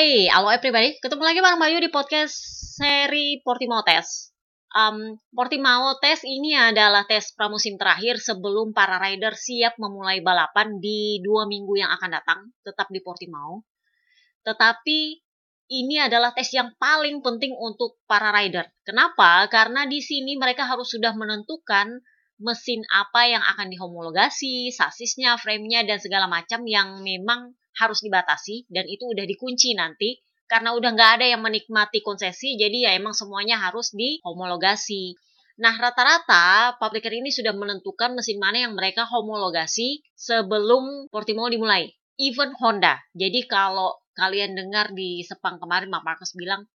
Hai, halo everybody. Ketemu lagi bareng Bayu di podcast seri Portimao Test. Um, Portimao Test ini adalah tes pramusim terakhir sebelum para rider siap memulai balapan di dua minggu yang akan datang, tetap di Portimao. Tetapi ini adalah tes yang paling penting untuk para rider. Kenapa? Karena di sini mereka harus sudah menentukan mesin apa yang akan dihomologasi, sasisnya, frame-nya, dan segala macam yang memang harus dibatasi dan itu udah dikunci nanti karena udah nggak ada yang menikmati konsesi jadi ya emang semuanya harus dihomologasi. Nah rata-rata pabrikan ini sudah menentukan mesin mana yang mereka homologasi sebelum Portimao dimulai. Even Honda. Jadi kalau kalian dengar di Sepang kemarin Mak Marcus bilang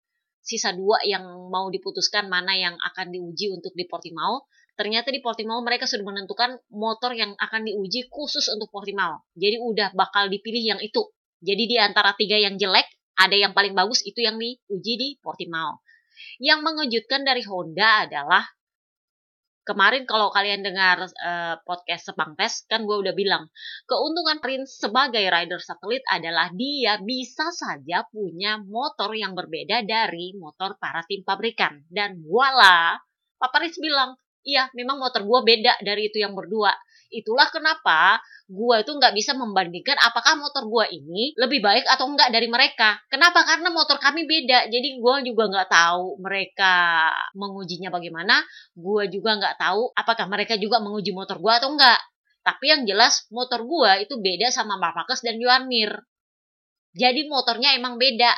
sisa dua yang mau diputuskan mana yang akan diuji untuk di Portimao. Ternyata di Portimao mereka sudah menentukan motor yang akan diuji khusus untuk Portimao. Jadi udah bakal dipilih yang itu. Jadi di antara tiga yang jelek, ada yang paling bagus itu yang diuji di Portimao. Yang mengejutkan dari Honda adalah kemarin kalau kalian dengar uh, podcast Sepang Tes kan gue udah bilang keuntungan Prince sebagai rider satelit adalah dia bisa saja punya motor yang berbeda dari motor para tim pabrikan dan voila Pak Prince bilang iya memang motor gue beda dari itu yang berdua. Itulah kenapa gue itu nggak bisa membandingkan apakah motor gue ini lebih baik atau enggak dari mereka. Kenapa? Karena motor kami beda. Jadi gue juga nggak tahu mereka mengujinya bagaimana. Gue juga nggak tahu apakah mereka juga menguji motor gue atau enggak. Tapi yang jelas motor gue itu beda sama Marcus dan Yuan Mir. Jadi motornya emang beda.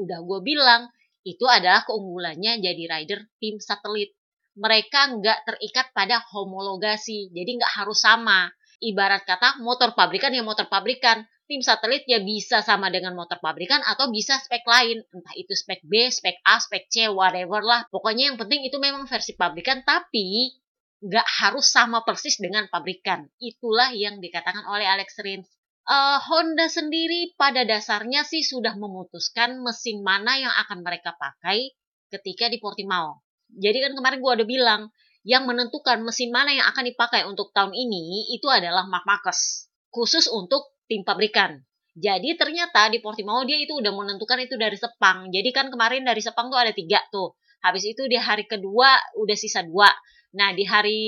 Udah gue bilang, itu adalah keunggulannya jadi rider tim satelit mereka nggak terikat pada homologasi. Jadi nggak harus sama. Ibarat kata motor pabrikan ya motor pabrikan. Tim satelit ya bisa sama dengan motor pabrikan atau bisa spek lain. Entah itu spek B, spek A, spek C, whatever lah. Pokoknya yang penting itu memang versi pabrikan tapi nggak harus sama persis dengan pabrikan. Itulah yang dikatakan oleh Alex Rins. Uh, Honda sendiri pada dasarnya sih sudah memutuskan mesin mana yang akan mereka pakai ketika di Portimao. Jadi kan kemarin gue udah bilang, yang menentukan mesin mana yang akan dipakai untuk tahun ini itu adalah Mark Marcus. Khusus untuk tim pabrikan. Jadi ternyata di Portimao dia itu udah menentukan itu dari Sepang. Jadi kan kemarin dari Sepang tuh ada tiga tuh. Habis itu di hari kedua udah sisa dua. Nah di hari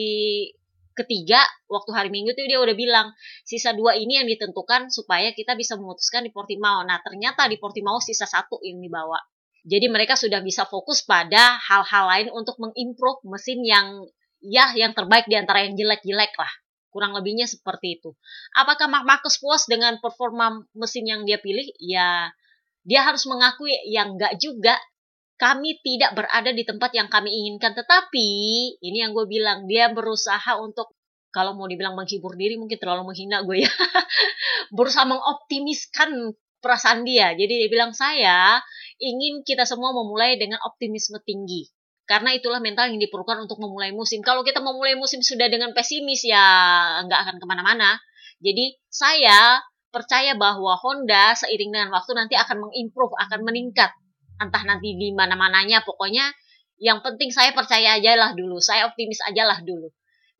ketiga waktu hari Minggu tuh dia udah bilang sisa dua ini yang ditentukan supaya kita bisa memutuskan di Portimao. Nah ternyata di Portimao sisa satu yang dibawa. Jadi mereka sudah bisa fokus pada hal-hal lain untuk mengimprove mesin yang ya yang terbaik di antara yang jelek-jelek lah. Kurang lebihnya seperti itu. Apakah Mark Marcus puas dengan performa mesin yang dia pilih? Ya, dia harus mengakui yang enggak juga. Kami tidak berada di tempat yang kami inginkan. Tetapi, ini yang gue bilang, dia berusaha untuk kalau mau dibilang menghibur diri mungkin terlalu menghina gue ya. berusaha mengoptimiskan perasaan dia. Jadi dia bilang saya ingin kita semua memulai dengan optimisme tinggi. Karena itulah mental yang diperlukan untuk memulai musim. Kalau kita memulai musim sudah dengan pesimis ya nggak akan ke mana-mana. Jadi saya percaya bahwa Honda seiring dengan waktu nanti akan mengimprove, akan meningkat. Entah nanti di mana-mananya, pokoknya yang penting saya percaya aja lah dulu, saya optimis aja lah dulu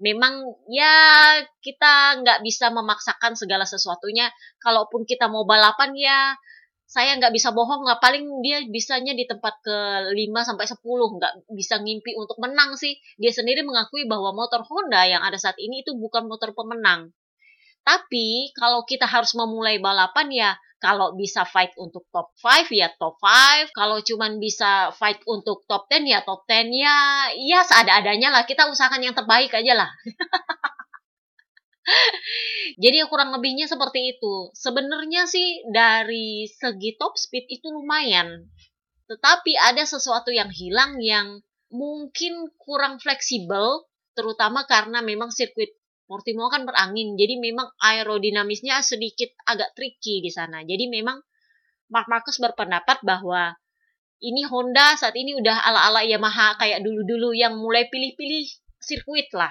memang ya kita nggak bisa memaksakan segala sesuatunya. Kalaupun kita mau balapan ya saya nggak bisa bohong nggak paling dia bisanya di tempat ke 5 sampai 10 nggak bisa ngimpi untuk menang sih. Dia sendiri mengakui bahwa motor Honda yang ada saat ini itu bukan motor pemenang. Tapi kalau kita harus memulai balapan ya kalau bisa fight untuk top 5 ya top 5. Kalau cuman bisa fight untuk top 10 ya top 10 ya ya seada-adanya lah. Kita usahakan yang terbaik aja lah. Jadi kurang lebihnya seperti itu. Sebenarnya sih dari segi top speed itu lumayan. Tetapi ada sesuatu yang hilang yang mungkin kurang fleksibel terutama karena memang sirkuit Portimao kan berangin, jadi memang aerodinamisnya sedikit agak tricky di sana. Jadi memang Mark Marcus berpendapat bahwa ini Honda saat ini udah ala-ala Yamaha kayak dulu-dulu yang mulai pilih-pilih sirkuit lah.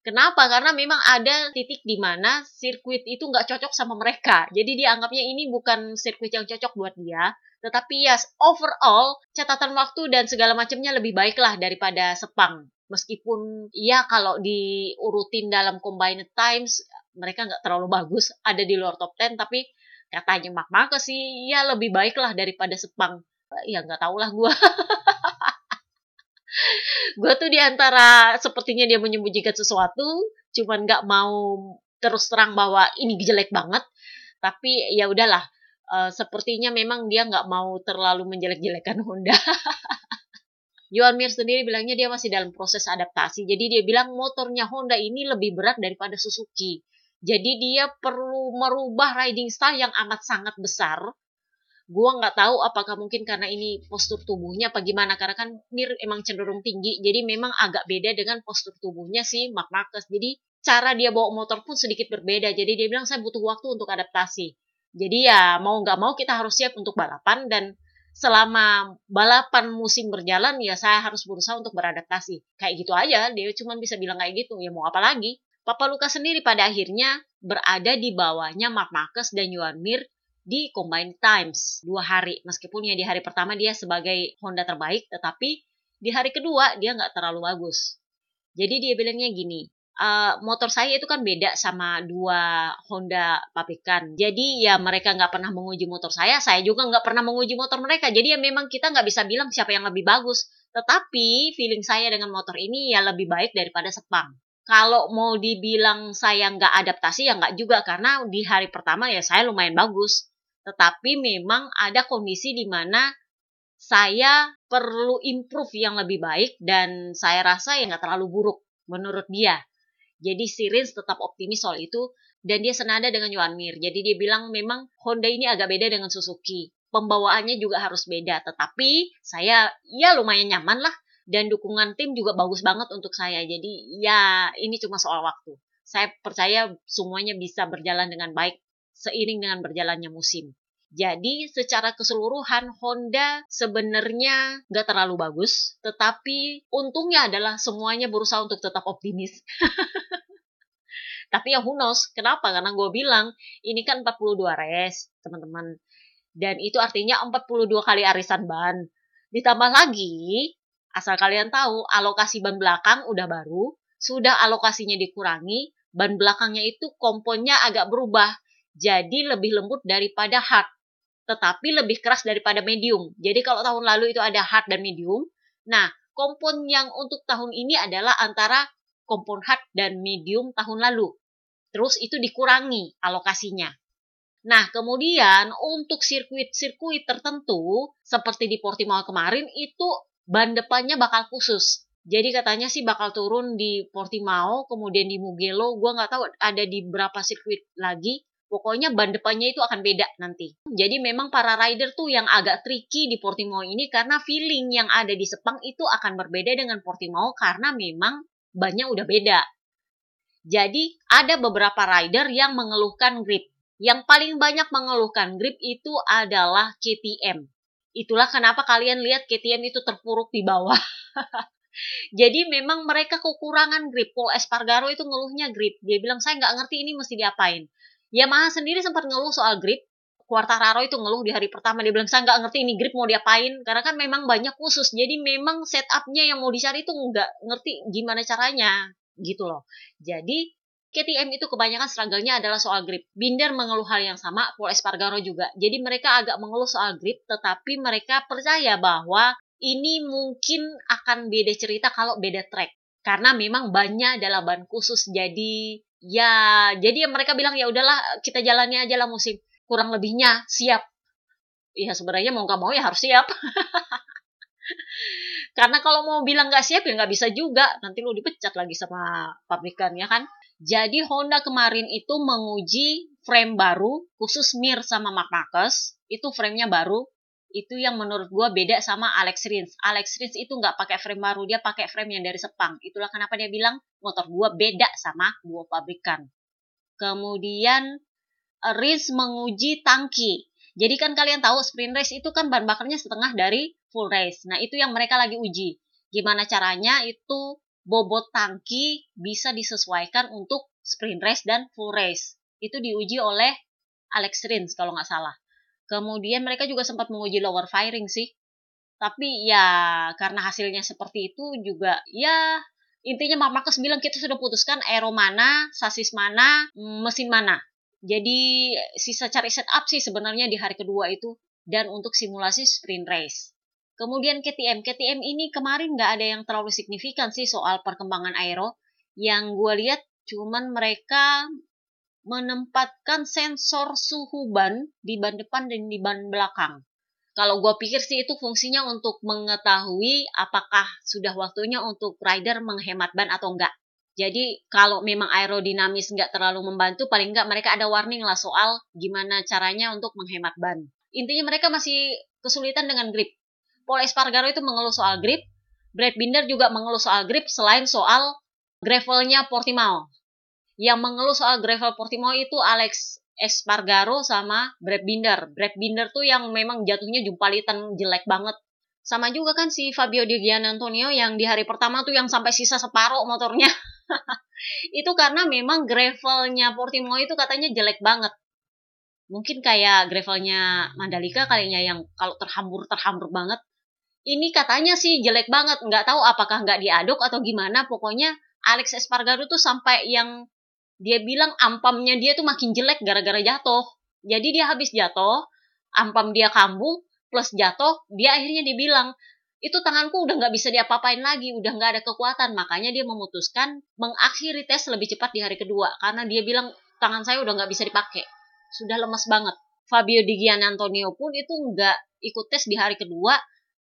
Kenapa? Karena memang ada titik di mana sirkuit itu nggak cocok sama mereka. Jadi dianggapnya ini bukan sirkuit yang cocok buat dia. Tetapi ya yes, overall catatan waktu dan segala macamnya lebih baik lah daripada Sepang meskipun ya kalau diurutin dalam combined times mereka nggak terlalu bagus ada di luar top 10 tapi Katanya Marquez sih, ya lebih baik lah daripada Sepang. Ya nggak tau lah gue. gue tuh di antara sepertinya dia menyembunyikan sesuatu, cuman nggak mau terus terang bahwa ini jelek banget. Tapi ya udahlah, uh, sepertinya memang dia nggak mau terlalu menjelek-jelekan Honda. Yuan Mir sendiri bilangnya dia masih dalam proses adaptasi. Jadi dia bilang motornya Honda ini lebih berat daripada Suzuki. Jadi dia perlu merubah riding style yang amat sangat besar. Gua nggak tahu apakah mungkin karena ini postur tubuhnya apa gimana. Karena kan Mir emang cenderung tinggi. Jadi memang agak beda dengan postur tubuhnya si Mark Marcus. Jadi cara dia bawa motor pun sedikit berbeda. Jadi dia bilang saya butuh waktu untuk adaptasi. Jadi ya mau nggak mau kita harus siap untuk balapan dan selama balapan musim berjalan ya saya harus berusaha untuk beradaptasi. Kayak gitu aja, dia cuma bisa bilang kayak gitu. Ya mau apa lagi? Papa Luka sendiri pada akhirnya berada di bawahnya Mark Marcus dan Yuan Mir di Combined Times dua hari. Meskipun ya di hari pertama dia sebagai Honda terbaik, tetapi di hari kedua dia nggak terlalu bagus. Jadi dia bilangnya gini, uh, motor saya itu kan beda sama dua Honda pabrikan. Jadi ya mereka nggak pernah menguji motor saya, saya juga nggak pernah menguji motor mereka. Jadi ya memang kita nggak bisa bilang siapa yang lebih bagus. Tetapi feeling saya dengan motor ini ya lebih baik daripada Sepang. Kalau mau dibilang saya nggak adaptasi ya nggak juga karena di hari pertama ya saya lumayan bagus. Tetapi memang ada kondisi di mana saya perlu improve yang lebih baik dan saya rasa ya nggak terlalu buruk menurut dia. Jadi si Rins tetap optimis soal itu dan dia senada dengan Yuan Mir. Jadi dia bilang memang Honda ini agak beda dengan Suzuki. Pembawaannya juga harus beda, tetapi saya ya lumayan nyaman lah dan dukungan tim juga bagus banget untuk saya. Jadi ya ini cuma soal waktu. Saya percaya semuanya bisa berjalan dengan baik seiring dengan berjalannya musim. Jadi secara keseluruhan Honda sebenarnya nggak terlalu bagus, tetapi untungnya adalah semuanya berusaha untuk tetap optimis. tapi ya who knows, kenapa? Karena gue bilang ini kan 42 race, teman-teman. Dan itu artinya 42 kali arisan ban. Ditambah lagi, asal kalian tahu, alokasi ban belakang udah baru, sudah alokasinya dikurangi, ban belakangnya itu komponnya agak berubah, jadi lebih lembut daripada hard tetapi lebih keras daripada medium. Jadi kalau tahun lalu itu ada hard dan medium, nah kompon yang untuk tahun ini adalah antara kompon hard dan medium tahun lalu. Terus itu dikurangi alokasinya. Nah, kemudian untuk sirkuit-sirkuit tertentu, seperti di Portimao kemarin, itu ban depannya bakal khusus. Jadi katanya sih bakal turun di Portimao, kemudian di Mugello, gue nggak tahu ada di berapa sirkuit lagi. Pokoknya ban depannya itu akan beda nanti. Jadi memang para rider tuh yang agak tricky di Portimao ini karena feeling yang ada di Sepang itu akan berbeda dengan Portimao karena memang bannya udah beda. Jadi ada beberapa rider yang mengeluhkan grip. Yang paling banyak mengeluhkan grip itu adalah KTM. Itulah kenapa kalian lihat KTM itu terpuruk di bawah. Jadi memang mereka kekurangan grip. Paul Espargaro itu ngeluhnya grip. Dia bilang saya nggak ngerti ini mesti diapain. Yamaha sendiri sempat ngeluh soal grip. Quartararo itu ngeluh di hari pertama dia bilang saya nggak ngerti ini grip mau diapain karena kan memang banyak khusus jadi memang setupnya yang mau dicari itu nggak ngerti gimana caranya gitu loh jadi KTM itu kebanyakan struggle-nya adalah soal grip. Binder mengeluh hal yang sama, Paul Espargaro juga. Jadi mereka agak mengeluh soal grip, tetapi mereka percaya bahwa ini mungkin akan beda cerita kalau beda track. Karena memang banyak adalah ban khusus, jadi ya jadi mereka bilang ya udahlah kita jalani aja lah musim. Kurang lebihnya siap. Ya sebenarnya mau nggak mau ya harus siap. Karena kalau mau bilang nggak siap ya nggak bisa juga. Nanti lu dipecat lagi sama pabrikan ya kan? Jadi Honda kemarin itu menguji frame baru khusus Mir sama Mark Marcus itu framenya baru itu yang menurut gue beda sama Alex Rins. Alex Rins itu nggak pakai frame baru, dia pakai frame yang dari Sepang. Itulah kenapa dia bilang motor gue beda sama dua pabrikan. Kemudian eh, Rins menguji tangki. Jadi kan kalian tahu sprint race itu kan bahan bakarnya setengah dari full race. Nah itu yang mereka lagi uji. Gimana caranya itu bobot tangki bisa disesuaikan untuk sprint race dan full race. Itu diuji oleh Alex Rins kalau nggak salah. Kemudian mereka juga sempat menguji lower firing sih. Tapi ya karena hasilnya seperti itu juga ya intinya Mark Marcus bilang kita sudah putuskan aero mana, sasis mana, mesin mana. Jadi sisa cari setup sih sebenarnya di hari kedua itu dan untuk simulasi sprint race. Kemudian KTM, KTM ini kemarin nggak ada yang terlalu signifikan sih soal perkembangan aero. Yang gue lihat cuman mereka menempatkan sensor suhu ban di ban depan dan di ban belakang. Kalau gue pikir sih itu fungsinya untuk mengetahui apakah sudah waktunya untuk rider menghemat ban atau enggak. Jadi kalau memang aerodinamis nggak terlalu membantu, paling nggak mereka ada warning lah soal gimana caranya untuk menghemat ban. Intinya mereka masih kesulitan dengan grip. Paul Espargaro itu mengeluh soal grip, Brad Binder juga mengeluh soal grip selain soal gravelnya Portimao. Yang mengeluh soal gravel Portimao itu Alex Espargaro sama Brad Binder. Brad Binder tuh yang memang jatuhnya jumpalitan jelek banget. Sama juga kan si Fabio Di Antonio yang di hari pertama tuh yang sampai sisa separuh motornya. itu karena memang gravelnya Portimao itu katanya jelek banget. Mungkin kayak gravelnya Mandalika kalinya yang kalau terhambur-terhambur banget. Ini katanya sih jelek banget. Nggak tahu apakah nggak diaduk atau gimana. Pokoknya Alex Espargaro tuh sampai yang dia bilang ampamnya dia tuh makin jelek gara-gara jatuh. Jadi dia habis jatuh, ampam dia kambuh, plus jatuh, dia akhirnya dibilang, itu tanganku udah nggak bisa diapa-apain lagi, udah nggak ada kekuatan. Makanya dia memutuskan mengakhiri tes lebih cepat di hari kedua. Karena dia bilang tangan saya udah nggak bisa dipakai. Sudah lemas banget. Fabio Di Antonio pun itu nggak ikut tes di hari kedua.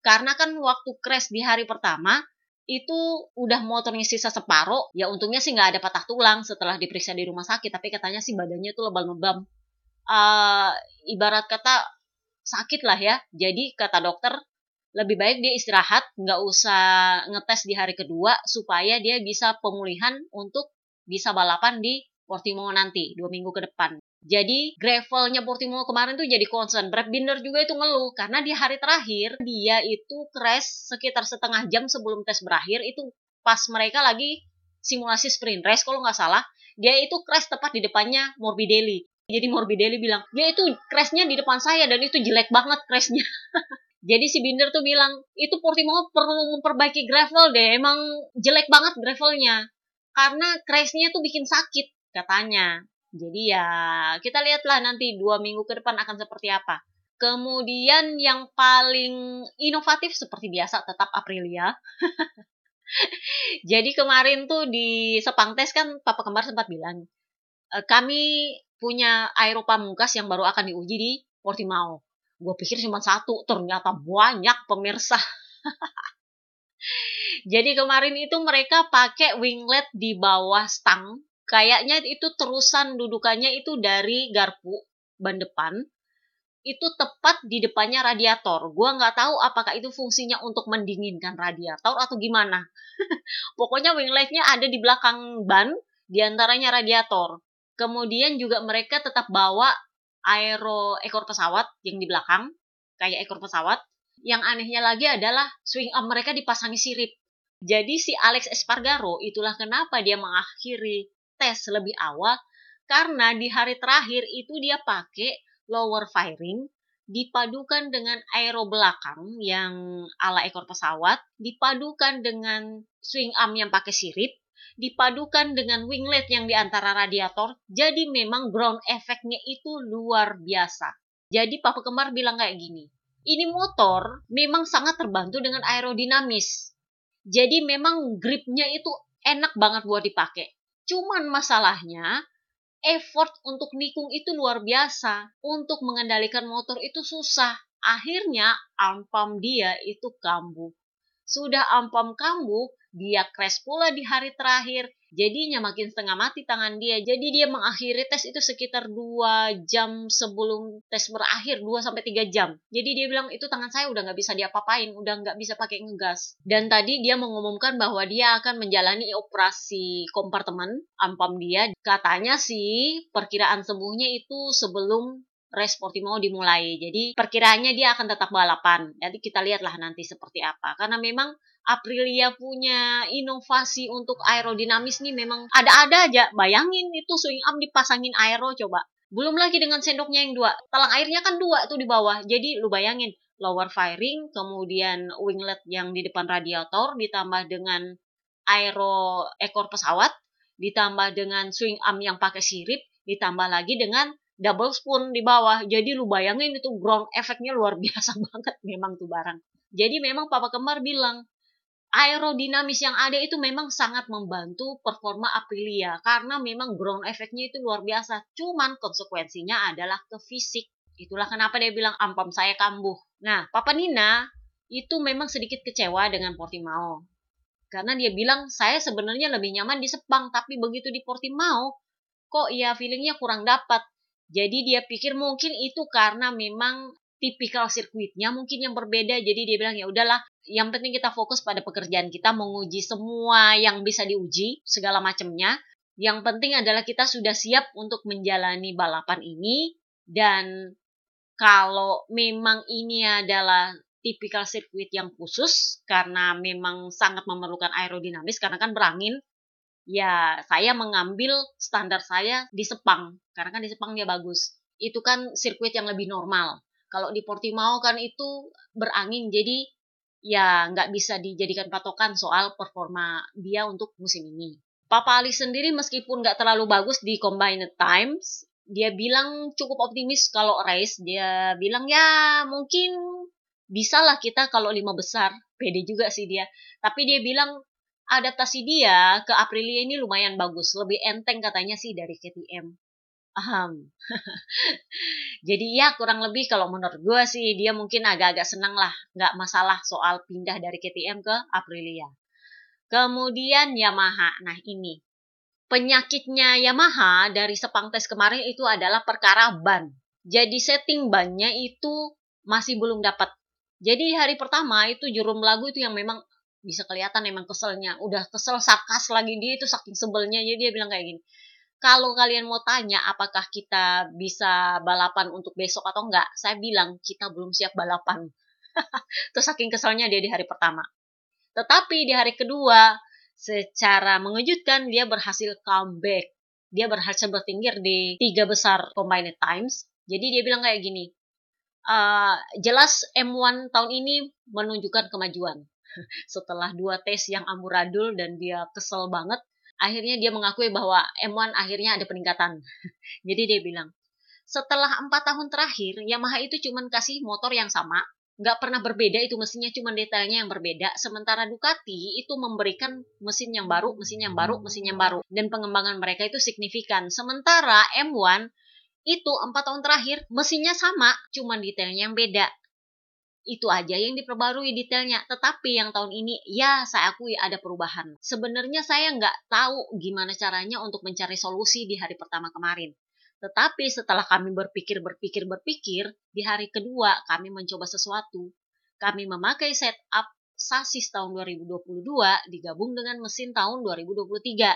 Karena kan waktu crash di hari pertama, itu udah motornya sisa separuh. Ya untungnya sih nggak ada patah tulang setelah diperiksa di rumah sakit. Tapi katanya sih badannya tuh lebam-lebam. Uh, ibarat kata sakit lah ya. Jadi kata dokter lebih baik dia istirahat, nggak usah ngetes di hari kedua supaya dia bisa pemulihan untuk bisa balapan di Portimao nanti dua minggu ke depan. Jadi gravelnya Portimao kemarin tuh jadi concern. Brad Binder juga itu ngeluh karena di hari terakhir dia itu crash sekitar setengah jam sebelum tes berakhir itu pas mereka lagi simulasi sprint race kalau nggak salah dia itu crash tepat di depannya Morbidelli. Jadi Morbidelli bilang dia itu crashnya di depan saya dan itu jelek banget crashnya. Jadi si Binder tuh bilang, itu Portimao perlu memperbaiki gravel deh, emang jelek banget gravelnya. Karena crashnya tuh bikin sakit, katanya. Jadi ya, kita lihatlah nanti dua minggu ke depan akan seperti apa. Kemudian yang paling inovatif seperti biasa tetap Aprilia. Jadi kemarin tuh di Sepang Tes kan Papa Kembar sempat bilang, e, kami punya Aero Pamungkas yang baru akan diuji di Portimao Gue pikir cuma satu, ternyata banyak pemirsa. Jadi kemarin itu mereka pakai winglet di bawah stang. Kayaknya itu terusan dudukannya itu dari garpu ban depan. Itu tepat di depannya radiator. Gua nggak tahu apakah itu fungsinya untuk mendinginkan radiator atau gimana. Pokoknya wingletnya ada di belakang ban, di antaranya radiator. Kemudian juga mereka tetap bawa aero ekor pesawat yang di belakang, kayak ekor pesawat. Yang anehnya lagi adalah swing arm mereka dipasangi sirip. Jadi si Alex Espargaro itulah kenapa dia mengakhiri tes lebih awal karena di hari terakhir itu dia pakai lower firing dipadukan dengan aero belakang yang ala ekor pesawat, dipadukan dengan swing arm yang pakai sirip, dipadukan dengan winglet yang di antara radiator, jadi memang ground efeknya itu luar biasa. Jadi Papa Kembar bilang kayak gini, ini motor memang sangat terbantu dengan aerodinamis. Jadi memang gripnya itu enak banget buat dipakai. Cuman masalahnya, effort untuk nikung itu luar biasa. Untuk mengendalikan motor itu susah. Akhirnya, ampam dia itu kambuh. Sudah ampam kambuh, dia crash pula di hari terakhir. Jadinya makin setengah mati tangan dia. Jadi dia mengakhiri tes itu sekitar 2 jam sebelum tes berakhir, 2 sampai 3 jam. Jadi dia bilang itu tangan saya udah nggak bisa diapa-apain, udah nggak bisa pakai ngegas. Dan tadi dia mengumumkan bahwa dia akan menjalani operasi kompartemen ampam dia. Katanya sih perkiraan sembuhnya itu sebelum race Portimao dimulai. Jadi perkiraannya dia akan tetap balapan. Jadi kita lihatlah nanti seperti apa. Karena memang Aprilia punya inovasi untuk aerodinamis nih memang ada-ada aja. Bayangin itu swing arm dipasangin aero coba. Belum lagi dengan sendoknya yang dua. Talang airnya kan dua tuh di bawah. Jadi lu bayangin lower firing, kemudian winglet yang di depan radiator ditambah dengan aero ekor pesawat, ditambah dengan swing arm yang pakai sirip, ditambah lagi dengan double spoon di bawah. Jadi lu bayangin itu ground efeknya luar biasa banget memang tuh barang. Jadi memang Papa Kembar bilang, aerodinamis yang ada itu memang sangat membantu performa Aprilia karena memang ground efeknya itu luar biasa. Cuman konsekuensinya adalah ke fisik. Itulah kenapa dia bilang ampam saya kambuh. Nah, Papa Nina itu memang sedikit kecewa dengan Portimao. Karena dia bilang saya sebenarnya lebih nyaman di Sepang, tapi begitu di Portimao kok ya feelingnya kurang dapat. Jadi dia pikir mungkin itu karena memang tipikal sirkuitnya mungkin yang berbeda. Jadi dia bilang ya udahlah, yang penting kita fokus pada pekerjaan kita menguji semua yang bisa diuji, segala macamnya. Yang penting adalah kita sudah siap untuk menjalani balapan ini dan kalau memang ini adalah tipikal sirkuit yang khusus karena memang sangat memerlukan aerodinamis karena kan berangin ya saya mengambil standar saya di Sepang karena kan di Sepang dia bagus itu kan sirkuit yang lebih normal kalau di Portimao kan itu berangin jadi ya nggak bisa dijadikan patokan soal performa dia untuk musim ini. Papa Ali sendiri meskipun nggak terlalu bagus di combined times, dia bilang cukup optimis kalau race. Dia bilang ya mungkin bisa lah kita kalau lima besar. Pede juga sih dia. Tapi dia bilang adaptasi dia ke Aprilia ini lumayan bagus. Lebih enteng katanya sih dari KTM. Aham. Jadi ya kurang lebih kalau menurut gue sih dia mungkin agak-agak senang lah. Nggak masalah soal pindah dari KTM ke Aprilia. Kemudian Yamaha. Nah ini. Penyakitnya Yamaha dari Sepang tes kemarin itu adalah perkara ban. Jadi setting bannya itu masih belum dapat. Jadi hari pertama itu jurum lagu itu yang memang bisa kelihatan memang keselnya. Udah kesel sarkas lagi dia itu saking sebelnya. Jadi dia bilang kayak gini kalau kalian mau tanya apakah kita bisa balapan untuk besok atau enggak, saya bilang kita belum siap balapan. Terus saking keselnya dia di hari pertama. Tetapi di hari kedua, secara mengejutkan dia berhasil comeback. Dia berhasil bertinggir di tiga besar combined times. Jadi dia bilang kayak gini, uh, jelas M1 tahun ini menunjukkan kemajuan. Setelah dua tes yang amburadul dan dia kesel banget, akhirnya dia mengakui bahwa M1 akhirnya ada peningkatan. Jadi dia bilang, setelah empat tahun terakhir, Yamaha itu cuma kasih motor yang sama, nggak pernah berbeda itu mesinnya cuma detailnya yang berbeda. Sementara Ducati itu memberikan mesin yang baru mesin yang baru mesin yang baru. Dan pengembangan mereka itu signifikan. Sementara M1 itu empat tahun terakhir mesinnya sama cuma detailnya yang beda itu aja yang diperbarui detailnya. Tetapi yang tahun ini, ya saya akui ada perubahan. Sebenarnya saya nggak tahu gimana caranya untuk mencari solusi di hari pertama kemarin. Tetapi setelah kami berpikir, berpikir, berpikir, di hari kedua kami mencoba sesuatu. Kami memakai setup sasis tahun 2022 digabung dengan mesin tahun 2023.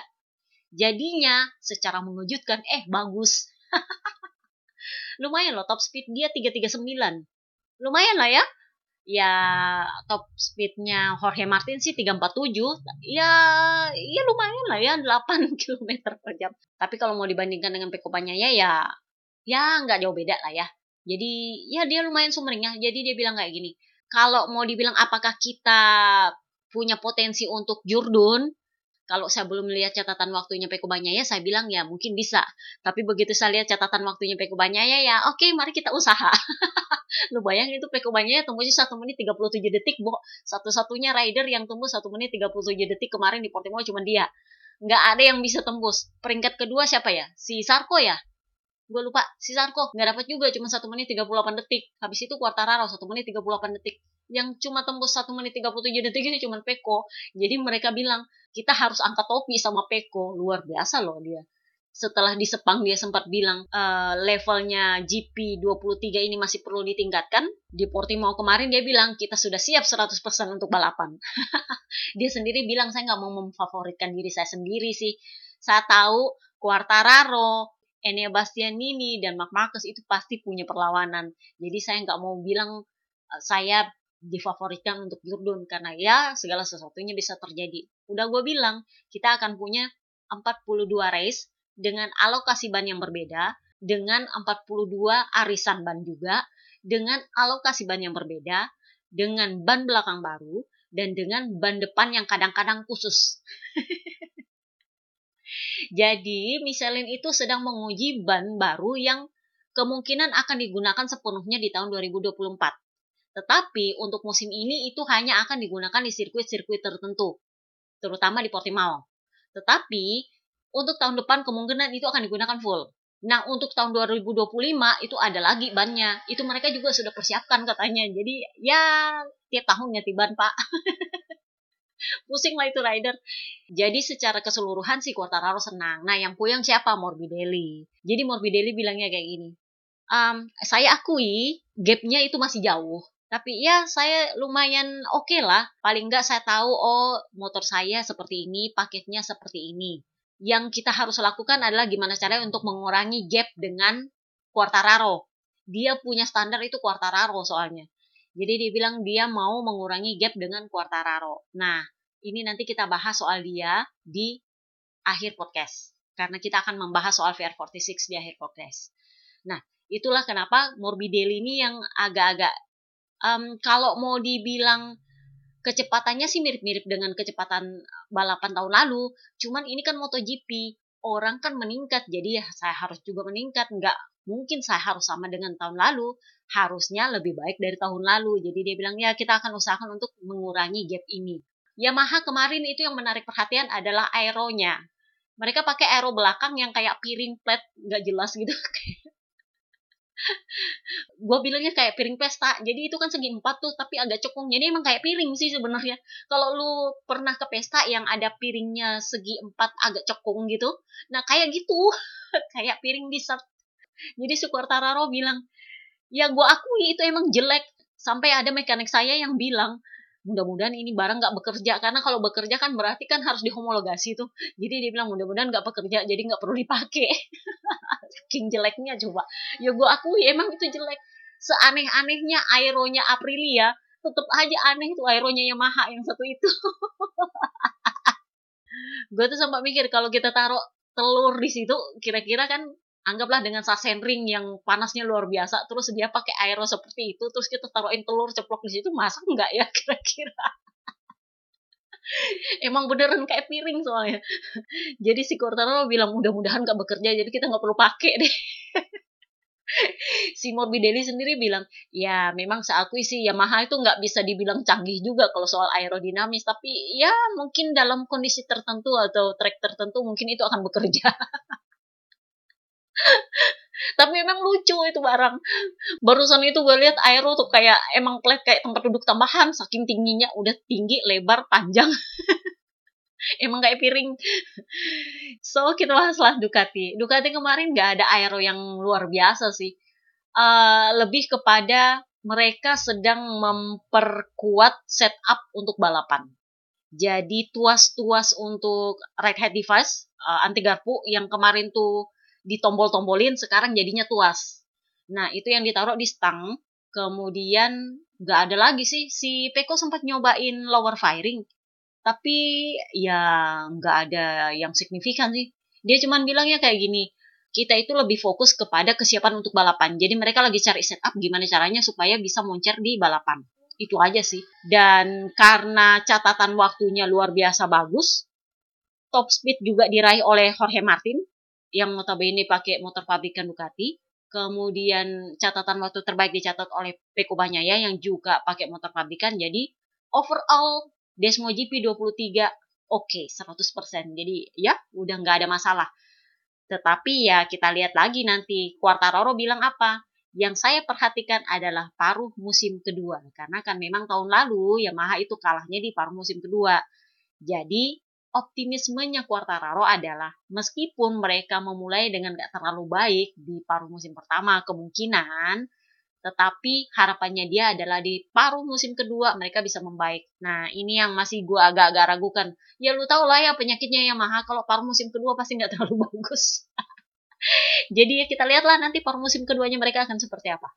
Jadinya secara mengejutkan, eh bagus. Lumayan loh top speed dia 339 lumayan lah ya ya top speednya Jorge Martin sih 347 ya ya lumayan lah ya 8 km per jam. Tapi kalau mau dibandingkan dengan Peko Banyaya ya ya nggak jauh beda lah ya. Jadi ya dia lumayan sumringah. Jadi dia bilang kayak gini kalau mau dibilang apakah kita punya potensi untuk Jurdun kalau saya belum melihat catatan waktunya Peko Banyaya, saya bilang ya mungkin bisa. Tapi begitu saya lihat catatan waktunya Peko Banyaya, ya oke okay, mari kita usaha. Lu bayangin itu Peko Banyaya tembusnya 1 menit 37 detik, Bo. Satu-satunya rider yang tembus 1 menit 37 detik kemarin di Portimao cuma dia. Nggak ada yang bisa tembus. Peringkat kedua siapa ya? Si Sarko ya? gue lupa si Sarko nggak dapat juga cuma satu menit 38 detik habis itu Quartararo satu menit 38 detik yang cuma tembus satu menit 37 detik itu cuma Peko. Jadi mereka bilang kita harus angkat topi sama Peko. Luar biasa loh dia. Setelah di Sepang dia sempat bilang uh, levelnya GP 23 ini masih perlu ditingkatkan. Di Portimao kemarin dia bilang kita sudah siap 100% untuk balapan. Dia sendiri bilang saya nggak mau memfavoritkan diri saya sendiri sih. Saya tahu Quartararo Enea Bastianini dan Mark Marcus itu pasti punya perlawanan. Jadi saya nggak mau bilang uh, saya difavoritkan untuk Jurdun karena ya segala sesuatunya bisa terjadi. Udah gue bilang kita akan punya 42 race dengan alokasi ban yang berbeda, dengan 42 arisan ban juga, dengan alokasi ban yang berbeda, dengan ban belakang baru, dan dengan ban depan yang kadang-kadang khusus. Jadi Michelin itu sedang menguji ban baru yang kemungkinan akan digunakan sepenuhnya di tahun 2024. Tetapi untuk musim ini itu hanya akan digunakan di sirkuit-sirkuit tertentu, terutama di Portimao. Tetapi untuk tahun depan kemungkinan itu akan digunakan full. Nah, untuk tahun 2025 itu ada lagi bannya. Itu mereka juga sudah persiapkan katanya. Jadi ya tiap tahun ganti ban, Pak. Pusing lah itu rider. Jadi secara keseluruhan si Quartararo senang. Nah, yang puyeng siapa? Morbidelli. Jadi Morbidelli bilangnya kayak gini. Um, saya akui gapnya itu masih jauh. Tapi ya saya lumayan oke okay lah. Paling nggak saya tahu oh motor saya seperti ini, paketnya seperti ini yang kita harus lakukan adalah gimana caranya untuk mengurangi gap dengan Quartararo. Dia punya standar itu Quartararo soalnya. Jadi dia bilang dia mau mengurangi gap dengan Quartararo. Nah, ini nanti kita bahas soal dia di akhir podcast. Karena kita akan membahas soal VR46 di akhir podcast. Nah, itulah kenapa Morbidelli ini yang agak-agak um, kalau mau dibilang kecepatannya sih mirip-mirip dengan kecepatan balapan tahun lalu. Cuman ini kan MotoGP, orang kan meningkat, jadi ya saya harus juga meningkat. Nggak mungkin saya harus sama dengan tahun lalu, harusnya lebih baik dari tahun lalu. Jadi dia bilang ya kita akan usahakan untuk mengurangi gap ini. Yamaha kemarin itu yang menarik perhatian adalah aeronya. Mereka pakai aero belakang yang kayak piring plate nggak jelas gitu. gue bilangnya kayak piring pesta. Jadi itu kan segi empat tuh tapi agak cekung. Jadi emang kayak piring sih sebenarnya. Kalau lu pernah ke pesta yang ada piringnya segi empat agak cekung gitu nah kayak gitu. Kayak piring dessert. Jadi si Quartararo bilang ya gue akui itu emang jelek. Sampai ada mekanik saya yang bilang mudah-mudahan ini barang nggak bekerja. Karena kalau bekerja kan berarti kan harus dihomologasi tuh. Jadi dia bilang mudah-mudahan nggak bekerja jadi nggak perlu dipakai. Saking jeleknya coba. Ya gue akui emang itu jelek. Seaneh-anehnya aeronya Aprilia tetap aja aneh tuh aeronya Yamaha yang satu itu. Gue tuh sempat mikir kalau kita taruh telur di situ kira-kira kan anggaplah dengan sasen ring yang panasnya luar biasa terus dia pakai aero seperti itu terus kita taruhin telur ceplok di situ masak nggak ya kira-kira? Emang beneran kayak piring soalnya. Jadi si Cortana bilang mudah-mudahan nggak bekerja jadi kita nggak perlu pakai deh. Si Morbidelli sendiri bilang ya memang seakui sih Yamaha itu nggak bisa dibilang canggih juga kalau soal aerodinamis tapi ya mungkin dalam kondisi tertentu atau trek tertentu mungkin itu akan bekerja tapi memang lucu itu barang. Barusan itu gue lihat aero tuh kayak emang plat kayak tempat duduk tambahan saking tingginya udah tinggi lebar panjang. Emang kayak piring. So kita bahaslah Ducati. Ducati kemarin gak ada aero yang luar biasa sih. Uh, lebih kepada mereka sedang memperkuat setup untuk balapan. Jadi tuas-tuas untuk right head device uh, anti garpu yang kemarin tuh ditombol-tombolin sekarang jadinya tuas. Nah, itu yang ditaruh di stang. Kemudian nggak ada lagi sih. Si Peko sempat nyobain lower firing. Tapi ya nggak ada yang signifikan sih. Dia cuman bilangnya kayak gini, kita itu lebih fokus kepada kesiapan untuk balapan. Jadi mereka lagi cari setup gimana caranya supaya bisa moncer di balapan. Itu aja sih. Dan karena catatan waktunya luar biasa bagus, top speed juga diraih oleh Jorge Martin yang notabene pakai motor pabrikan Ducati. Kemudian catatan waktu terbaik dicatat oleh Peko Banyaya yang juga pakai motor pabrikan. Jadi overall Desmo GP 23 oke okay, 100%. Jadi ya udah nggak ada masalah. Tetapi ya kita lihat lagi nanti Quartararo bilang apa. Yang saya perhatikan adalah paruh musim kedua. Karena kan memang tahun lalu Yamaha itu kalahnya di paruh musim kedua. Jadi optimismenya Quartararo adalah meskipun mereka memulai dengan gak terlalu baik di paruh musim pertama kemungkinan tetapi harapannya dia adalah di paruh musim kedua mereka bisa membaik. Nah ini yang masih gue agak-agak ragukan. Ya lu tau lah ya penyakitnya yang mahal kalau paruh musim kedua pasti nggak terlalu bagus. Jadi ya kita lihatlah nanti paruh musim keduanya mereka akan seperti apa.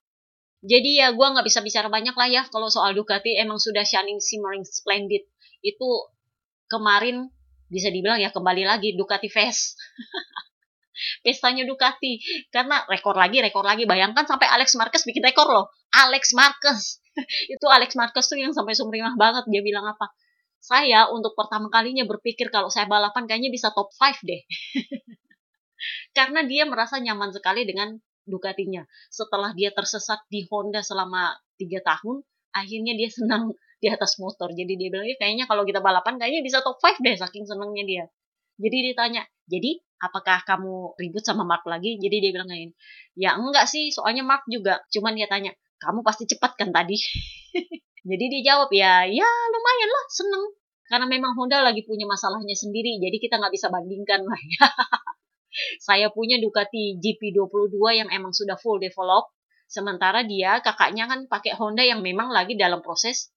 Jadi ya gue nggak bisa bicara banyak lah ya kalau soal Ducati emang sudah shining simmering splendid itu kemarin bisa dibilang ya kembali lagi Ducati Fest. Pestanya Ducati karena rekor lagi, rekor lagi. Bayangkan sampai Alex Marquez bikin rekor loh. Alex Marquez. itu Alex Marquez tuh yang sampai sumringah banget dia bilang apa? Saya untuk pertama kalinya berpikir kalau saya balapan kayaknya bisa top 5 deh. Karena dia merasa nyaman sekali dengan Ducatinya. Setelah dia tersesat di Honda selama tiga tahun, akhirnya dia senang di atas motor. Jadi dia bilang, kayaknya kalau kita balapan kayaknya bisa top 5 deh, saking senangnya dia. Jadi ditanya, jadi apakah kamu ribut sama Mark lagi? Jadi dia bilang kayak ya enggak sih, soalnya Mark juga. Cuman dia tanya, kamu pasti cepat kan tadi? jadi dia jawab, ya, ya lumayan lah, seneng. Karena memang Honda lagi punya masalahnya sendiri, jadi kita nggak bisa bandingkan lah ya. Saya punya Ducati GP22 yang emang sudah full develop, sementara dia kakaknya kan pakai Honda yang memang lagi dalam proses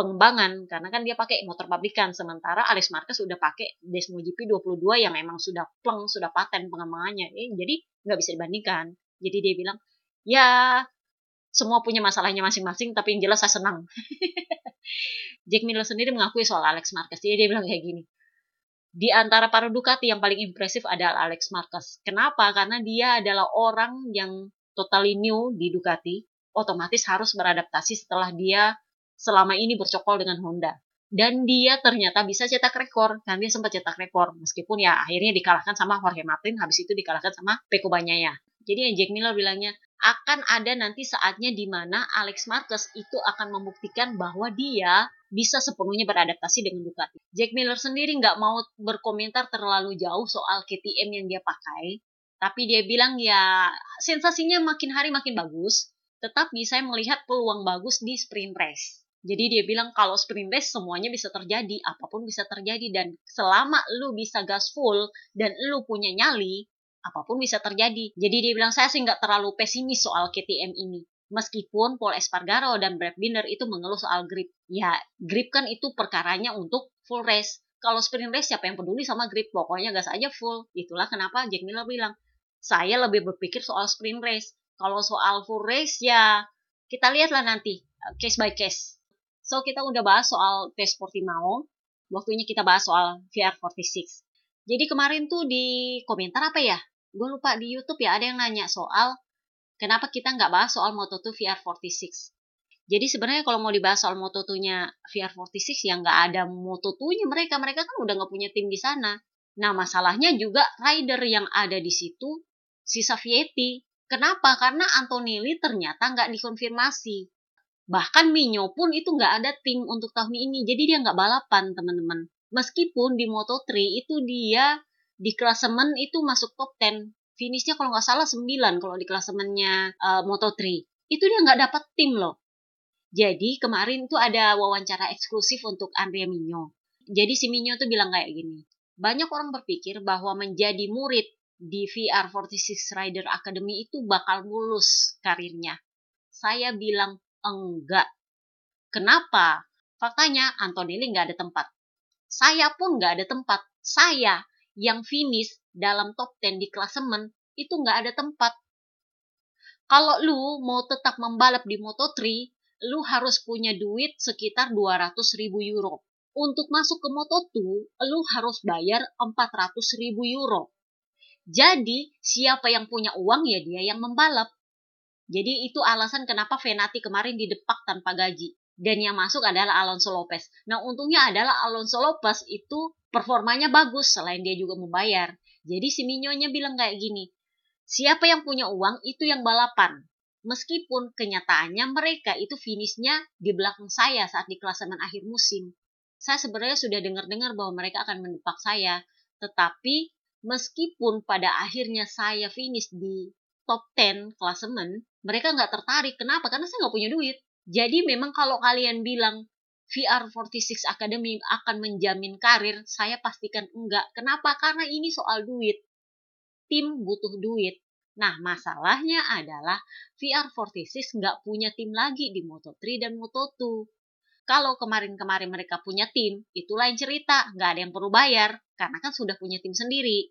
pengembangan karena kan dia pakai motor pabrikan sementara Alex Marquez sudah pakai Desmo GP 22 yang memang sudah pleng sudah paten pengembangannya. Eh, jadi nggak bisa dibandingkan. Jadi dia bilang ya semua punya masalahnya masing-masing tapi yang jelas saya senang. Jack Miller sendiri mengakui soal Alex Marquez. Jadi dia bilang kayak gini di antara para Ducati yang paling impresif adalah Alex Marquez. Kenapa? Karena dia adalah orang yang totally new di Ducati, otomatis harus beradaptasi setelah dia selama ini bercokol dengan Honda. Dan dia ternyata bisa cetak rekor, kan dia sempat cetak rekor, meskipun ya akhirnya dikalahkan sama Jorge Martin, habis itu dikalahkan sama Peko Banyaya. Jadi yang Jack Miller bilangnya, akan ada nanti saatnya di mana Alex Marquez itu akan membuktikan bahwa dia bisa sepenuhnya beradaptasi dengan Ducati. Jack Miller sendiri nggak mau berkomentar terlalu jauh soal KTM yang dia pakai, tapi dia bilang ya sensasinya makin hari makin bagus, tetapi saya melihat peluang bagus di sprint race. Jadi dia bilang kalau sprint race semuanya bisa terjadi, apa pun bisa terjadi dan selama lu bisa gas full dan lu punya nyali, apa pun bisa terjadi. Jadi dia bilang saya sih nggak terlalu pesimis soal KTM ini. Meskipun Paul Espargaro dan Brad Binder itu mengeluh soal grip. Ya, grip kan itu perkaranya untuk full race. Kalau sprint race siapa yang peduli sama grip? Pokoknya gas aja full. Itulah kenapa Jack Miller bilang, saya lebih berpikir soal sprint race. Kalau soal full race ya kita lihatlah nanti case by case So, kita udah bahas soal tes Portimao. Waktunya kita bahas soal VR46. Jadi kemarin tuh di komentar apa ya? Gue lupa di YouTube ya ada yang nanya soal kenapa kita nggak bahas soal Moto2 VR46. Jadi sebenarnya kalau mau dibahas soal Moto2-nya VR46 ya nggak ada Moto2-nya mereka. Mereka kan udah nggak punya tim di sana. Nah masalahnya juga rider yang ada di situ si Savietti. Kenapa? Karena Antonelli ternyata nggak dikonfirmasi. Bahkan Minyo pun itu nggak ada tim untuk tahun ini, jadi dia nggak balapan teman-teman. Meskipun di Moto3 itu dia di klasemen itu masuk top 10. Finishnya kalau nggak salah 9 kalau di klasemennya uh, Moto3. Itu dia nggak dapat tim loh. Jadi kemarin tuh ada wawancara eksklusif untuk Andrea Minyo. Jadi si Minyo tuh bilang kayak gini. Banyak orang berpikir bahwa menjadi murid di VR46 Rider Academy itu bakal mulus karirnya. Saya bilang Enggak. Kenapa? Faktanya Antonelli nggak ada tempat. Saya pun nggak ada tempat. Saya yang finish dalam top 10 di klasemen itu nggak ada tempat. Kalau lu mau tetap membalap di Moto3, lu harus punya duit sekitar 200 ribu euro. Untuk masuk ke Moto2, lu harus bayar 400 ribu euro. Jadi, siapa yang punya uang ya dia yang membalap. Jadi itu alasan kenapa Venati kemarin didepak tanpa gaji. Dan yang masuk adalah Alonso Lopez. Nah untungnya adalah Alonso Lopez itu performanya bagus selain dia juga membayar. Jadi si Minyonya bilang kayak gini, siapa yang punya uang itu yang balapan. Meskipun kenyataannya mereka itu finishnya di belakang saya saat di klasemen akhir musim. Saya sebenarnya sudah dengar-dengar bahwa mereka akan mendepak saya. Tetapi meskipun pada akhirnya saya finish di top 10 klasemen, mereka nggak tertarik. Kenapa? Karena saya nggak punya duit. Jadi memang kalau kalian bilang VR46 Academy akan menjamin karir, saya pastikan enggak. Kenapa? Karena ini soal duit. Tim butuh duit. Nah, masalahnya adalah VR46 nggak punya tim lagi di Moto3 dan Moto2. Kalau kemarin-kemarin mereka punya tim, itu lain cerita. Nggak ada yang perlu bayar, karena kan sudah punya tim sendiri.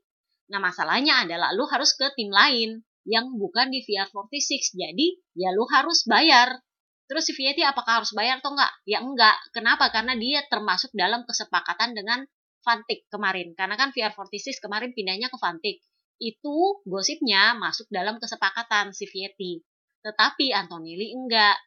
Nah, masalahnya adalah lu harus ke tim lain yang bukan di VR46. Jadi ya lu harus bayar. Terus si Vietti apakah harus bayar atau enggak? Ya enggak. Kenapa? Karena dia termasuk dalam kesepakatan dengan Fantik kemarin. Karena kan VR46 kemarin pindahnya ke Fantik. Itu gosipnya masuk dalam kesepakatan si Vietti. Tetapi Antonelli enggak.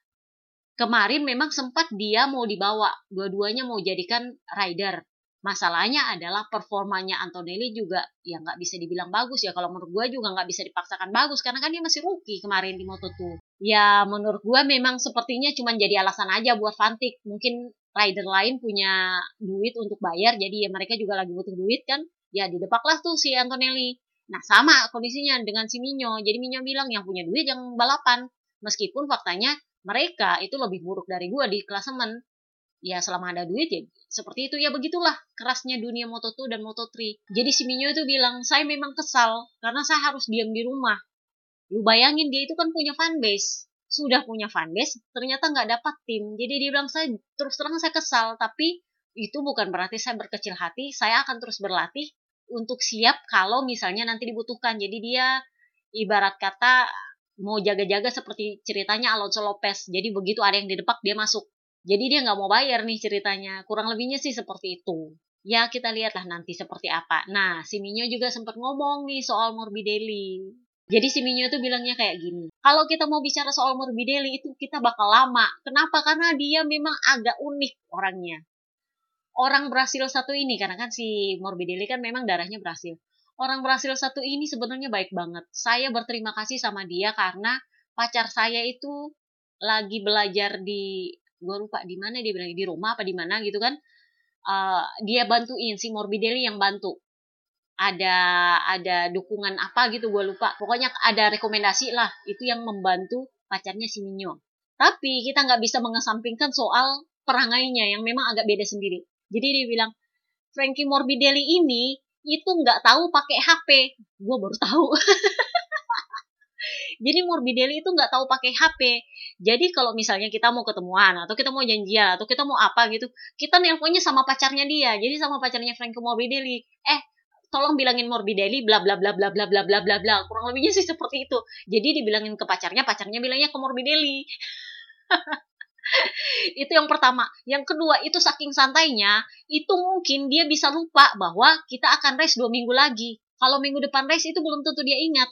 kemarin memang sempat dia mau dibawa, dua-duanya mau jadikan rider. Masalahnya adalah performanya Antonelli juga ya nggak bisa dibilang bagus ya. Kalau menurut gue juga nggak bisa dipaksakan bagus karena kan dia masih rookie kemarin di Moto2. Ya menurut gue memang sepertinya cuma jadi alasan aja buat Fantik. Mungkin rider lain punya duit untuk bayar jadi ya mereka juga lagi butuh duit kan. Ya didepaklah tuh si Antonelli. Nah sama kondisinya dengan si Minyo. Jadi Minyo bilang yang punya duit yang balapan. Meskipun faktanya mereka itu lebih buruk dari gue di klasemen ya selama ada duit ya seperti itu. Ya begitulah kerasnya dunia Moto2 dan Moto3 jadi si Minyo itu bilang saya memang kesal karena saya harus diam di rumah. Lu bayangin dia itu kan punya fanbase. Sudah punya fanbase ternyata nggak dapat tim. Jadi dia bilang saya terus terang saya kesal tapi itu bukan berarti saya berkecil hati. Saya akan terus berlatih untuk siap kalau misalnya nanti dibutuhkan. Jadi dia ibarat kata mau jaga-jaga seperti ceritanya Alonso Lopez. Jadi begitu ada yang didepak dia masuk jadi dia nggak mau bayar nih ceritanya. Kurang lebihnya sih seperti itu. Ya kita lihatlah nanti seperti apa. Nah si Minyo juga sempat ngomong nih soal Morbidelli. Jadi si Minyo itu bilangnya kayak gini. Kalau kita mau bicara soal Morbidelli itu kita bakal lama. Kenapa? Karena dia memang agak unik orangnya. Orang Brasil satu ini, karena kan si Morbidelli kan memang darahnya Brasil. Orang Brasil satu ini sebenarnya baik banget. Saya berterima kasih sama dia karena pacar saya itu lagi belajar di gue lupa di mana dia bilang di rumah apa di mana? Gitu kan. Uh, dia bantuin si Morbidelli yang bantu. Ada ada dukungan apa gitu gue lupa. Pokoknya ada rekomendasi lah itu yang membantu pacarnya si Minyo tapi kita nggak bisa mengesampingkan soal perangainya yang memang agak beda sendiri. Jadi dia bilang Frankie Morbidelli ini itu nggak tahu pakai HP gue baru tahu Jadi Morbidelli itu nggak tahu pakai HP. Jadi kalau misalnya kita mau ketemuan atau kita mau janjian atau kita mau apa gitu, kita nelponnya sama pacarnya dia. Jadi sama pacarnya Franco Morbidelli. Eh, tolong bilangin Morbidelli bla bla bla bla bla bla bla bla bla. Kurang lebihnya sih seperti itu. Jadi dibilangin ke pacarnya, pacarnya bilangnya ke Morbidelli. itu yang pertama. Yang kedua, itu saking santainya, itu mungkin dia bisa lupa bahwa kita akan race dua minggu lagi. Kalau minggu depan race itu belum tentu dia ingat.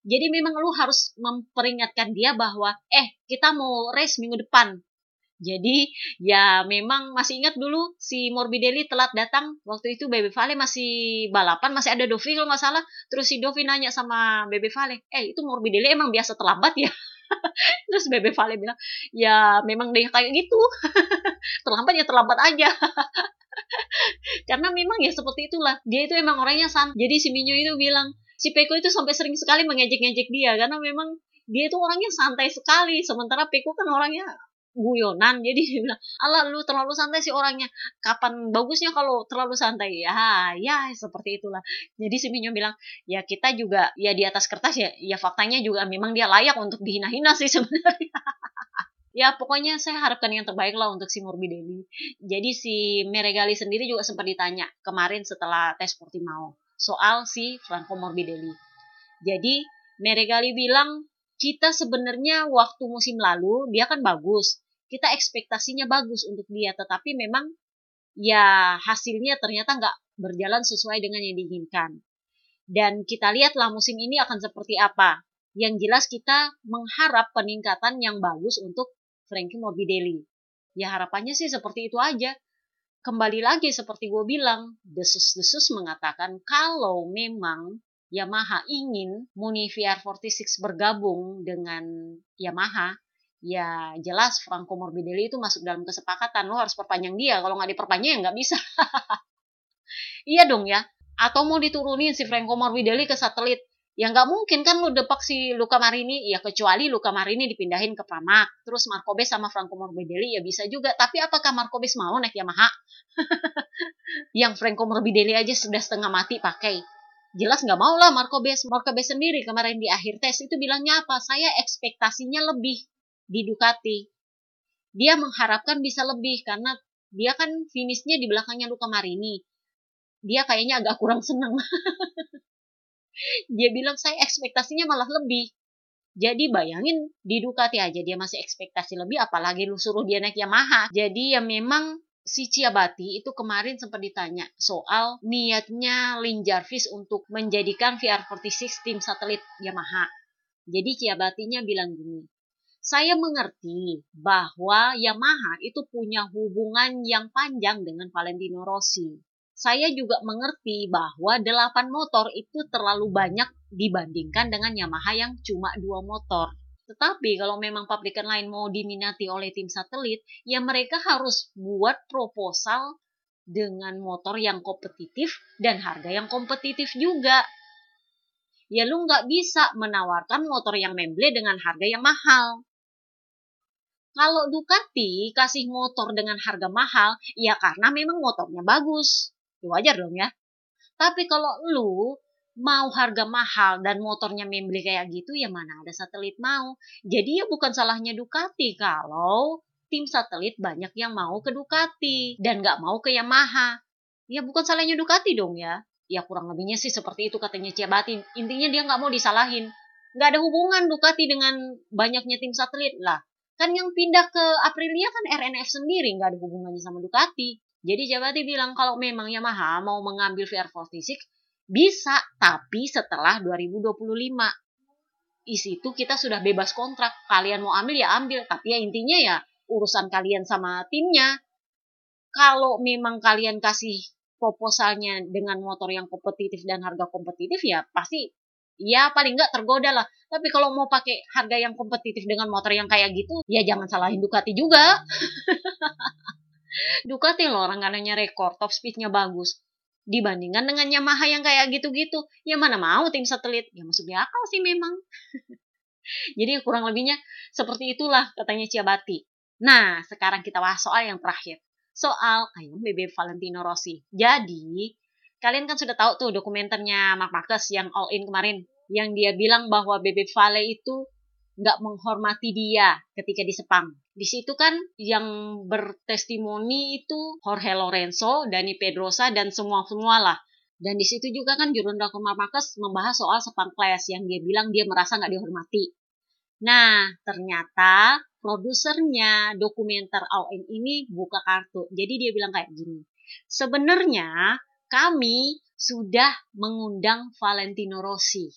Jadi memang lu harus memperingatkan dia bahwa eh kita mau race minggu depan. Jadi ya memang masih ingat dulu si Morbidelli telat datang. Waktu itu Baby Vale masih balapan masih ada Dovi kalau nggak terus si Dovi nanya sama Baby Vale eh itu Morbidelli emang biasa terlambat ya? Terus Baby Vale bilang ya memang dia kayak gitu. Terlambat ya terlambat aja. Karena memang ya seperti itulah. Dia itu emang orangnya san jadi si Minyo itu bilang si Peko itu sampai sering sekali mengejek-ngejek dia karena memang dia itu orangnya santai sekali sementara Peko kan orangnya guyonan. Jadi dia bilang Allah lu terlalu santai sih orangnya. Kapan bagusnya kalau terlalu santai? Ya ya seperti itulah. Jadi si Minyo bilang ya kita juga ya di atas kertas ya ya faktanya juga memang dia layak untuk dihina-hina sih sebenarnya. Ya pokoknya saya harapkan yang terbaik lah untuk si Morbidelli jadi si Meregali sendiri juga sempat ditanya kemarin setelah tes Portimao soal si Franco Morbidelli. Jadi Meregali bilang kita sebenarnya waktu musim lalu dia kan bagus. Kita ekspektasinya bagus untuk dia, tetapi memang ya hasilnya ternyata nggak berjalan sesuai dengan yang diinginkan. Dan kita lihatlah musim ini akan seperti apa. Yang jelas kita mengharap peningkatan yang bagus untuk Frankie Morbidelli. Ya harapannya sih seperti itu aja kembali lagi seperti gue bilang, desus-desus mengatakan kalau memang Yamaha ingin Muni VR46 bergabung dengan Yamaha, ya jelas Franco Morbidelli itu masuk dalam kesepakatan. Lo harus perpanjang dia, kalau nggak diperpanjang ya nggak bisa. iya dong ya. Atau mau diturunin si Franco Morbidelli ke satelit ya nggak mungkin kan lu depak si Luka Marini. Ya kecuali Luka Marini dipindahin ke Pramac terus Markobes sama Franco Morbidelli ya bisa juga. Tapi apakah Markobes mau naik Yamaha? Yang Franco Morbidelli aja sudah setengah mati pakai. Jelas nggak mau lah Markobes. Markobes sendiri kemarin di akhir tes itu bilangnya apa? Saya ekspektasinya lebih di Ducati. Dia mengharapkan bisa lebih karena dia kan finishnya di belakangnya Luka Marini. Dia kayaknya agak kurang senang dia bilang saya ekspektasinya malah lebih. Jadi bayangin di Ducati aja dia masih ekspektasi lebih apalagi lu suruh dia naik Yamaha. Jadi ya memang si Ciabati itu kemarin sempat ditanya soal niatnya Lin Jarvis untuk menjadikan VR46 tim satelit Yamaha. Jadi Ciabatinya bilang gini, Saya mengerti bahwa Yamaha itu punya hubungan yang panjang dengan Valentino Rossi. Saya juga mengerti bahwa 8 motor itu terlalu banyak dibandingkan dengan Yamaha yang cuma dua motor. Tetapi kalau memang pabrikan lain mau diminati oleh tim satelit, ya mereka harus buat proposal dengan motor yang kompetitif dan harga yang kompetitif juga. Ya lu nggak bisa menawarkan motor yang memble dengan harga yang mahal. Kalau Ducati kasih motor dengan harga mahal, ya karena memang motornya bagus. Ya wajar dong ya. Tapi kalau lu mau harga mahal dan motornya membeli kayak gitu, ya mana ada satelit mau. Jadi ya bukan salahnya Ducati kalau tim satelit banyak yang mau ke Ducati dan nggak mau ke Yamaha. Ya bukan salahnya Ducati dong ya. Ya kurang lebihnya sih seperti itu katanya Ciabati. Intinya dia nggak mau disalahin. Nggak ada hubungan Ducati dengan banyaknya tim satelit lah. Kan yang pindah ke Aprilia kan RNF sendiri, nggak ada hubungannya sama Ducati. Jadi Jabati bilang kalau memang Yamaha mau mengambil VR46, bisa, tapi setelah 2025. Di situ kita sudah bebas kontrak. Kalian mau ambil ya ambil, tapi ya intinya ya urusan kalian sama timnya. Kalau memang kalian kasih proposalnya dengan motor yang kompetitif dan harga kompetitif ya pasti ya paling nggak tergoda lah. Tapi kalau mau pakai harga yang kompetitif dengan motor yang kayak gitu, ya jangan salahin Ducati juga. Ducati loh orang kanannya rekor, top speednya bagus. Dibandingkan dengan Yamaha yang kayak gitu-gitu, ya mana mau tim satelit? Ya masuk di akal sih memang. Jadi kurang lebihnya seperti itulah katanya Ciabati. Nah, sekarang kita bahas soal yang terakhir. Soal ayam bebek Valentino Rossi. Jadi, Kalian kan sudah tahu tuh dokumenternya Mark Marcus yang all in kemarin. Yang dia bilang bahwa Bebe Vale itu nggak menghormati dia ketika di Sepang. Di situ kan yang bertestimoni itu Jorge Lorenzo, Dani Pedrosa, dan semua-semua lah. Dan di situ juga kan Jurunda Mark Marcus membahas soal Sepang Class yang dia bilang dia merasa nggak dihormati. Nah, ternyata produsernya dokumenter In ini buka kartu. Jadi dia bilang kayak gini. Sebenarnya kami sudah mengundang Valentino Rossi.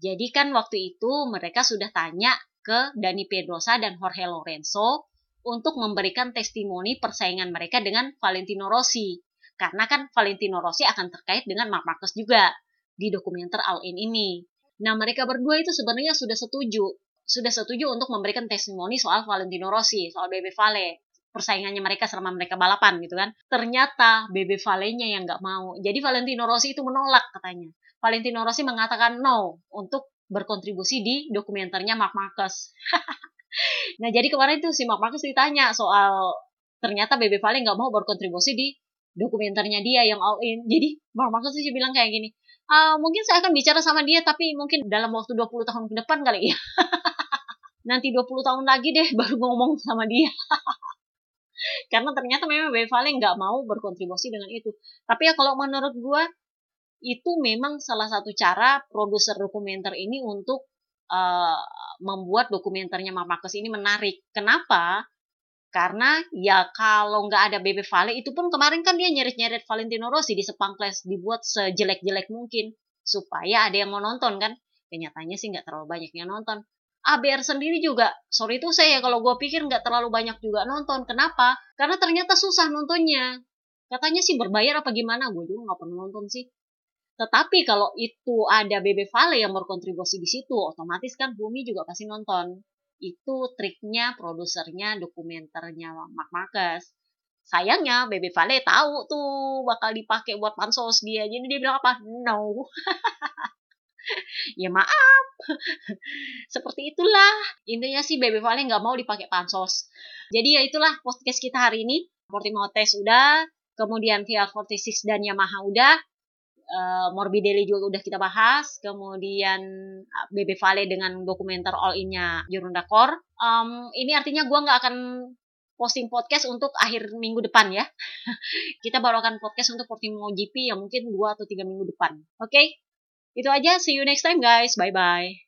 Jadi kan waktu itu mereka sudah tanya ke Dani Pedrosa dan Jorge Lorenzo untuk memberikan testimoni persaingan mereka dengan Valentino Rossi. Karena kan Valentino Rossi akan terkait dengan Mark Marcus juga di dokumenter All In ini. Nah mereka berdua itu sebenarnya sudah setuju. Sudah setuju untuk memberikan testimoni soal Valentino Rossi, soal Bebe Vale persaingannya mereka selama mereka balapan gitu kan. Ternyata Bebe Valenya yang nggak mau. Jadi Valentino Rossi itu menolak katanya. Valentino Rossi mengatakan no untuk berkontribusi di dokumenternya Mark Marcus. nah jadi kemarin itu si Mark Marcus ditanya soal ternyata Bebe Vale nggak mau berkontribusi di dokumenternya dia yang all in. Jadi Mark Marcus sih bilang kayak gini, uh, mungkin saya akan bicara sama dia tapi mungkin dalam waktu 20 tahun ke depan kali ya. Nanti 20 tahun lagi deh baru ngomong sama dia. karena ternyata memang Vale nggak mau berkontribusi dengan itu tapi ya kalau menurut gue itu memang salah satu cara produser dokumenter ini untuk uh, membuat dokumenternya Marcus ini menarik kenapa karena ya kalau nggak ada Bebe Vale itu pun kemarin kan dia nyeret-nyeret Valentino Rossi di Sepang Class dibuat sejelek-jelek mungkin supaya ada yang mau nonton kan kenyataannya sih nggak terlalu banyak yang nonton ABR sendiri juga, sorry itu saya kalau gue pikir nggak terlalu banyak juga nonton. Kenapa? Karena ternyata susah nontonnya. Katanya sih berbayar apa gimana, gue juga nggak pernah nonton sih. Tetapi kalau itu ada Bebe Vale yang berkontribusi di situ, otomatis kan Bumi juga pasti nonton. Itu triknya produsernya dokumenternya Mark Marcus. Sayangnya Bebe Vale tahu tuh bakal dipakai buat pansos dia. Jadi dia bilang apa? No. ya maaf. Seperti itulah. Intinya sih Baby Vale nggak mau dipakai pansos. Jadi ya itulah podcast kita hari ini. Portimao Test udah, kemudian VR46 dan Yamaha udah, uh, Morbidelli juga udah kita bahas, kemudian uh, Bebe Vale dengan dokumenter all in-nya Jurunda Core. Um, ini artinya gue nggak akan posting podcast untuk akhir minggu depan ya. kita baru akan podcast untuk Portimao GP yang mungkin 2 atau 3 minggu depan. Oke? Okay? Itu aja, see you next time guys. Bye-bye.